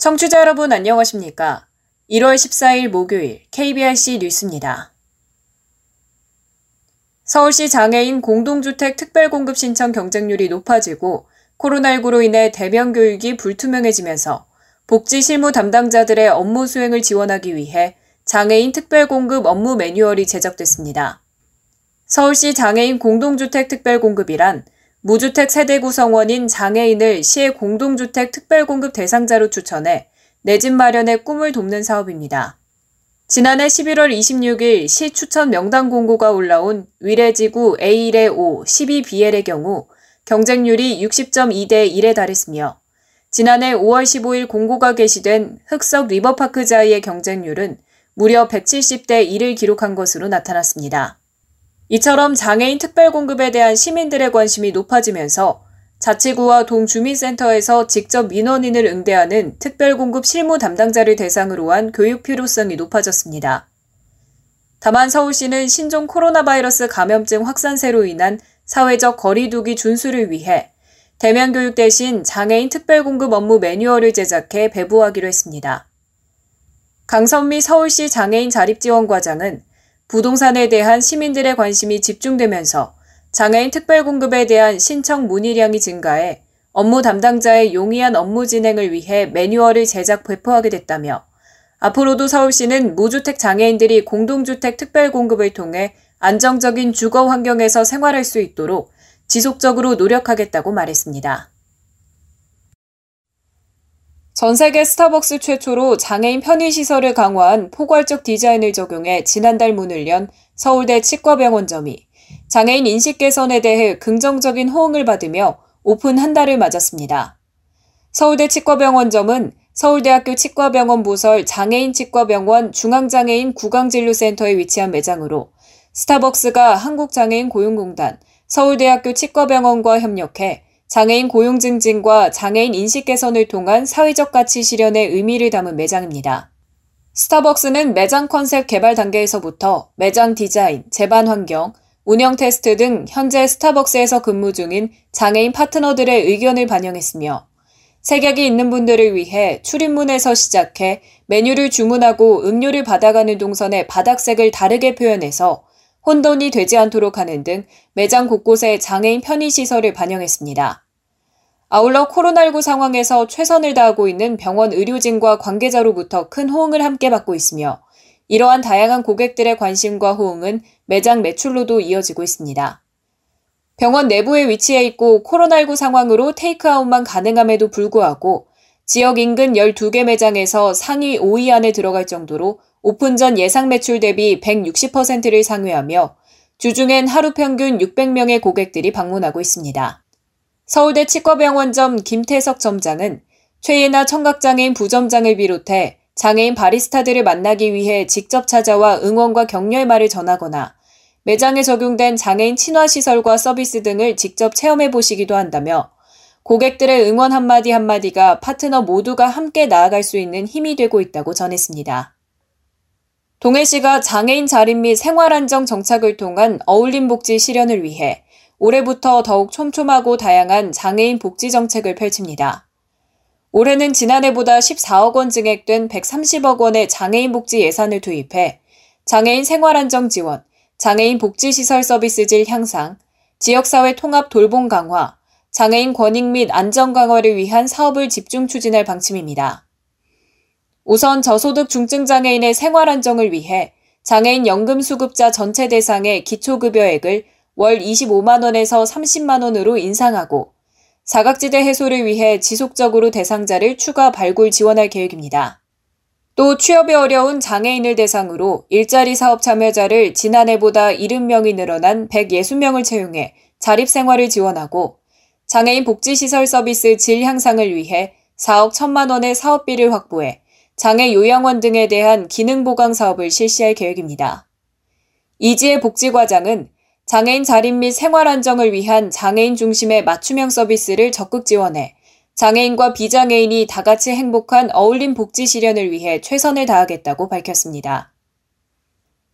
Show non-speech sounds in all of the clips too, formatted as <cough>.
청취자 여러분 안녕하십니까? 1월 14일 목요일 KBRC 뉴스입니다. 서울시 장애인 공동주택 특별공급 신청 경쟁률이 높아지고 코로나19로 인해 대면 교육이 불투명해지면서 복지 실무 담당자들의 업무 수행을 지원하기 위해 장애인 특별공급 업무 매뉴얼이 제작됐습니다. 서울시 장애인 공동주택 특별공급이란 무주택 세대 구성원인 장애인을 시의 공동주택 특별공급 대상자로 추천해 내 집 마련의 꿈을 돕는 사업입니다. 지난해 11월 26일 시 추천 명단 공고가 올라온 위례지구 A1의 5, 12BL의 경우 경쟁률이 60.2대 1에 달했으며 지난해 5월 15일 공고가 게시된 흑석 리버파크자이의 경쟁률은 무려 170대 1을 기록한 것으로 나타났습니다. 이처럼 장애인 특별 공급에 대한 시민들의 관심이 높아지면서 자치구와 동주민센터에서 직접 민원인을 응대하는 특별 공급 실무 담당자를 대상으로 한 교육 필요성이 높아졌습니다. 다만 서울시는 신종 코로나 바이러스 감염증 확산세로 인한 사회적 거리두기 준수를 위해 대면 교육 대신 장애인 특별공급 업무 매뉴얼을 제작해 배부하기로 했습니다. 강선미 서울시 장애인 자립지원과장은 부동산에 대한 시민들의 관심이 집중되면서 장애인 특별공급에 대한 신청 문의량이 증가해 업무 담당자의 용이한 업무 진행을 위해 매뉴얼을 제작 배포하게 됐다며 앞으로도 서울시는 무주택 장애인들이 공동주택 특별공급을 통해 안정적인 주거 환경에서 생활할 수 있도록 지속적으로 노력하겠다고 말했습니다. 전 세계 스타벅스 최초로 장애인 편의시설을 강화한 포괄적 디자인을 적용해 지난달 문을 연 서울대 치과병원점이 장애인 인식 개선에 대해 긍정적인 호응을 받으며 오픈 한 달을 맞았습니다. 서울대 치과병원점은 서울대학교 치과병원 부설 장애인 치과병원 중앙장애인 구강진료센터에 위치한 매장으로 스타벅스가 한국장애인 고용공단, 서울대학교 치과병원과 협력해 장애인 고용 증진과 장애인 인식 개선을 통한 사회적 가치 실현의 의미를 담은 매장입니다. 스타벅스는 매장 컨셉 개발 단계에서부터 매장 디자인, 제반 환경, 운영 테스트 등 현재 스타벅스에서 근무 중인 장애인 파트너들의 의견을 반영했으며 색약이 있는 분들을 위해 출입문에서 시작해 메뉴를 주문하고 음료를 받아가는 동선의 바닥색을 다르게 표현해서 혼돈이 되지 않도록 하는 등 매장 곳곳에 장애인 편의시설을 반영했습니다. 아울러 코로나19 상황에서 최선을 다하고 있는 병원 의료진과 관계자로부터 큰 호응을 함께 받고 있으며 이러한 다양한 고객들의 관심과 호응은 매장 매출로도 이어지고 있습니다. 병원 내부에 위치해 있고 코로나19 상황으로 테이크아웃만 가능함에도 불구하고 지역 인근 12개 매장에서 상위 5위 안에 들어갈 정도로 오픈 전 예상 매출 대비 160%를 상회하며 주중엔 하루 평균 600명의 고객들이 방문하고 있습니다. 서울대 치과병원점 김태석 점장은 최예나 청각장애인 부점장을 비롯해 장애인 바리스타들을 만나기 위해 직접 찾아와 응원과 격려의 말을 전하거나 매장에 적용된 장애인 친화 시설과 서비스 등을 직접 체험해 보시기도 한다며 고객들의 응원 한마디 한마디가 파트너 모두가 함께 나아갈 수 있는 힘이 되고 있다고 전했습니다. 동해시가 장애인 자립 및 생활안정 정착을 통한 어울림 복지 실현을 위해 올해부터 더욱 촘촘하고 다양한 장애인 복지 정책을 펼칩니다. 올해는 지난해보다 14억 원 증액된 130억 원의 장애인 복지 예산을 투입해 장애인 생활안정 지원, 장애인 복지시설 서비스 질 향상, 지역사회 통합 돌봄 강화, 장애인 권익 및 안전 강화를 위한 사업을 집중 추진할 방침입니다. 우선 저소득 중증장애인의 생활 안정을 위해 장애인 연금 수급자 전체 대상의 기초급여액을 월 25만원에서 30만원으로 인상하고 사각지대 해소를 위해 지속적으로 대상자를 추가 발굴 지원할 계획입니다. 또 취업이 어려운 장애인을 대상으로 일자리 사업 참여자를 지난해보다 70명이 늘어난 160명을 채용해 자립생활을 지원하고 장애인 복지시설 서비스 질 향상을 위해 4억 1천만 원의 사업비를 확보해 장애 요양원 등에 대한 기능 보강 사업을 실시할 계획입니다. 이지혜 복지과장은 장애인 자립 및 생활 안정을 위한 장애인 중심의 맞춤형 서비스를 적극 지원해 장애인과 비장애인이 다 같이 행복한 어울림 복지 실현을 위해 최선을 다하겠다고 밝혔습니다.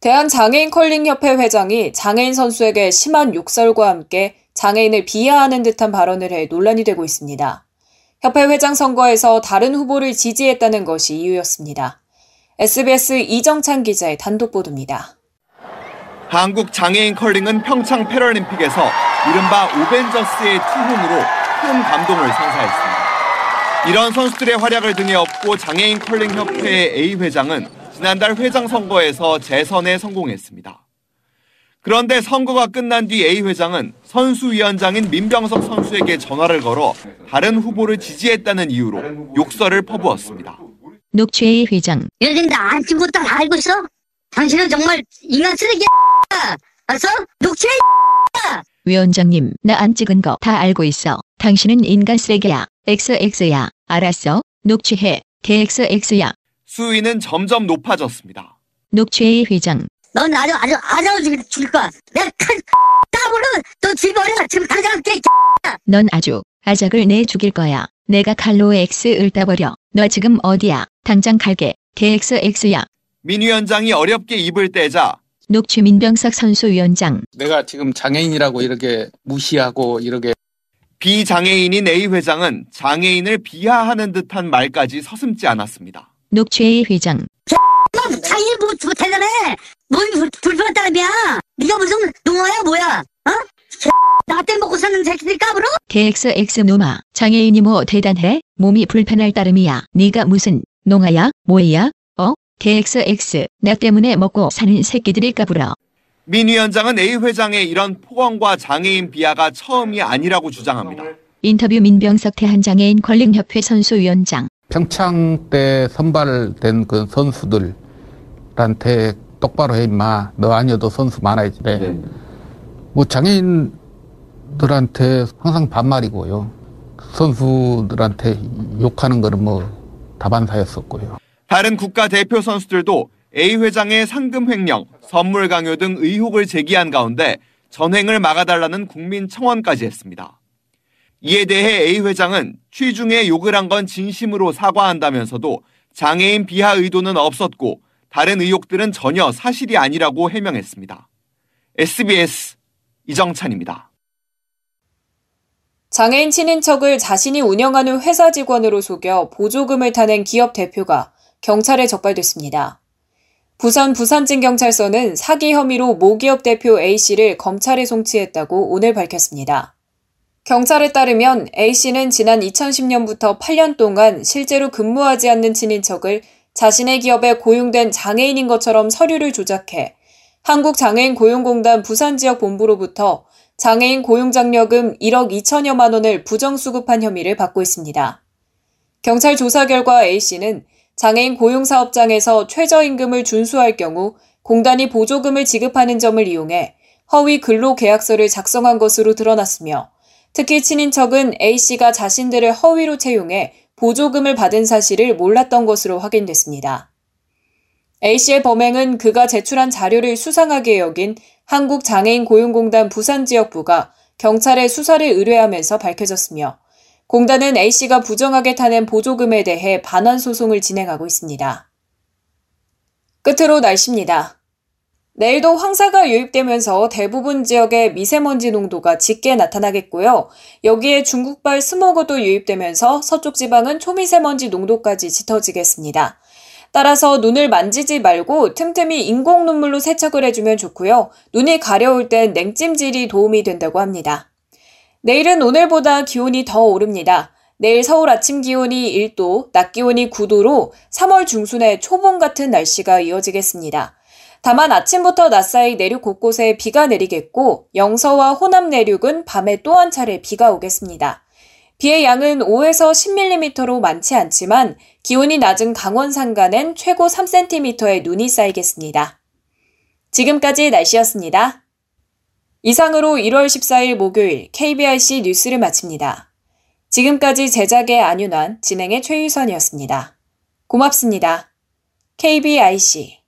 대한장애인 컬링협회 회장이 장애인 선수에게 심한 욕설과 함께 장애인을 비하하는 듯한 발언을 해 논란이 되고 있습니다. 협회 회장 선거에서 다른 후보를 지지했다는 것이 이유였습니다. SBS 이정찬 기자의 단독 보도입니다. 한국 장애인 컬링은 평창 패럴림픽에서 이른바 오벤져스의 투혼으로 큰 감동을 선사했습니다. 이런 선수들의 활약을 등에 업고 장애인 컬링 협회의 A 회장은 지난달 회장 선거에서 재선에 성공했습니다. 그런데 선거가 끝난 뒤 A 회장은 선수위원장인 민병석 선수에게 전화를 걸어 다른 후보를 지지했다는 이유로 욕설을 퍼부었습니다. 녹취의 회장. 요즘 나안 친구 다 알고 있어? 당신은 정말 인간 쓰레기야! 알았어? 녹취 위원장님, 나 안 찍은 거 다 알고 있어. 당신은 인간 쓰레기야. XX야. 알았어? 녹취해. KXX야. 수위는 점점 높아졌습니다. 녹취의 회장. 넌 아주 아주 아주 죽일, 죽일 거야. 내가 칼 따블로 너 집어려 지금 당장 할게. 넌 아주 아작을 내 죽일 거야. 내가 칼로 X을 따버려. 너 지금 어디야? 당장 갈게. KXX야. 민 위원장이 어렵게 입을 떼자 녹취 민병석 선수 위원장. 내가 지금 장애인이라고 이렇게 무시하고 이렇게 비장애인인 A 회장은 장애인을 비하하는 듯한 말까지 서슴지 않았습니다. 녹취의 회장. 너 자일 뭐, 뭐 대단해. 뭘 불- 불편한 따름이야. 네가 무슨 농어야 뭐야? 어? <laughs> 나때 먹고 사는 새끼들 까불어? KXX 노마. 장애인이 뭐 대단해? 몸이 불편할 따름이야. 네가 무슨 농아야? 뭐야? 어? KXX. 나 때문에 먹고 사는 새끼들이 까불어. 민 위원장은 A 회장의 이런 폭언과 장애인 비하가 처음이 아니라고 주장합니다. 인터뷰 민병석 대한장애인 컬링협회 선수위원장. 평창 때 선발된 그 선수들 한테 똑바로 해 임마. 너 아니어도 선수 많아야지. 네. 뭐 장애인들한테 항상 반말이고요. 선수들한테 욕하는 거는 뭐 다반사였었고요. 다른 국가 대표 선수들도 A 회장의 상금 횡령, 선물 강요 등 의혹을 제기한 가운데 전횡을 막아달라는 국민 청원까지 했습니다. 이에 대해 A 회장은 취중에 욕을 한 건 진심으로 사과한다면서도 장애인 비하 의도는 없었고 다른 의혹들은 전혀 사실이 아니라고 해명했습니다. SBS 이정찬입니다. 장애인 친인척을 자신이 운영하는 회사 직원으로 속여 보조금을 타낸 기업 대표가 경찰에 적발됐습니다. 부산 부산진경찰서는 사기 혐의로 모기업 대표 A씨를 검찰에 송치했다고 오늘 밝혔습니다. 경찰에 따르면 A씨는 지난 2010년부터 8년 동안 실제로 근무하지 않는 친인척을 자신의 기업에 고용된 장애인인 것처럼 서류를 조작해 한국장애인 고용공단 부산지역 본부로부터 장애인 고용장려금 1억 2천여만 원을 부정수급한 혐의를 받고 있습니다. 경찰 조사 결과 A씨는 장애인 고용사업장에서 최저임금을 준수할 경우 공단이 보조금을 지급하는 점을 이용해 허위 근로계약서를 작성한 것으로 드러났으며 특히 친인척은 A씨가 자신들을 허위로 채용해 보조금을 받은 사실을 몰랐던 것으로 확인됐습니다. A씨의 범행은 그가 제출한 자료를 수상하게 여긴 한국장애인 고용공단 부산지역부가 경찰에 수사를 의뢰하면서 밝혀졌으며 공단은 A씨가 부정하게 타낸 보조금에 대해 반환 소송을 진행하고 있습니다. 끝으로 날씨입니다. 내일도 황사가 유입되면서 대부분 지역의 미세먼지 농도가 짙게 나타나겠고요. 여기에 중국발 스모그도 유입되면서 서쪽 지방은 초미세먼지 농도까지 짙어지겠습니다. 따라서 눈을 만지지 말고 틈틈이 인공 눈물로 세척을 해주면 좋고요. 눈이 가려울 땐 냉찜질이 도움이 된다고 합니다. 내일은 오늘보다 기온이 더 오릅니다. 내일 서울 아침 기온이 1도, 낮 기온이 9도로 3월 중순에 초봄 같은 날씨가 이어지겠습니다. 다만 아침부터 낮 사이 내륙 곳곳에 비가 내리겠고 영서와 호남 내륙은 밤에 또 한 차례 비가 오겠습니다. 비의 양은 5에서 10mm로 많지 않지만 기온이 낮은 강원 산간엔 최고 3cm의 눈이 쌓이겠습니다. 지금까지 날씨였습니다. 이상으로 1월 14일 목요일 KBRC 뉴스를 마칩니다. 지금까지 제작의 안윤환, 진행의 최유선이었습니다. 고맙습니다. KBIC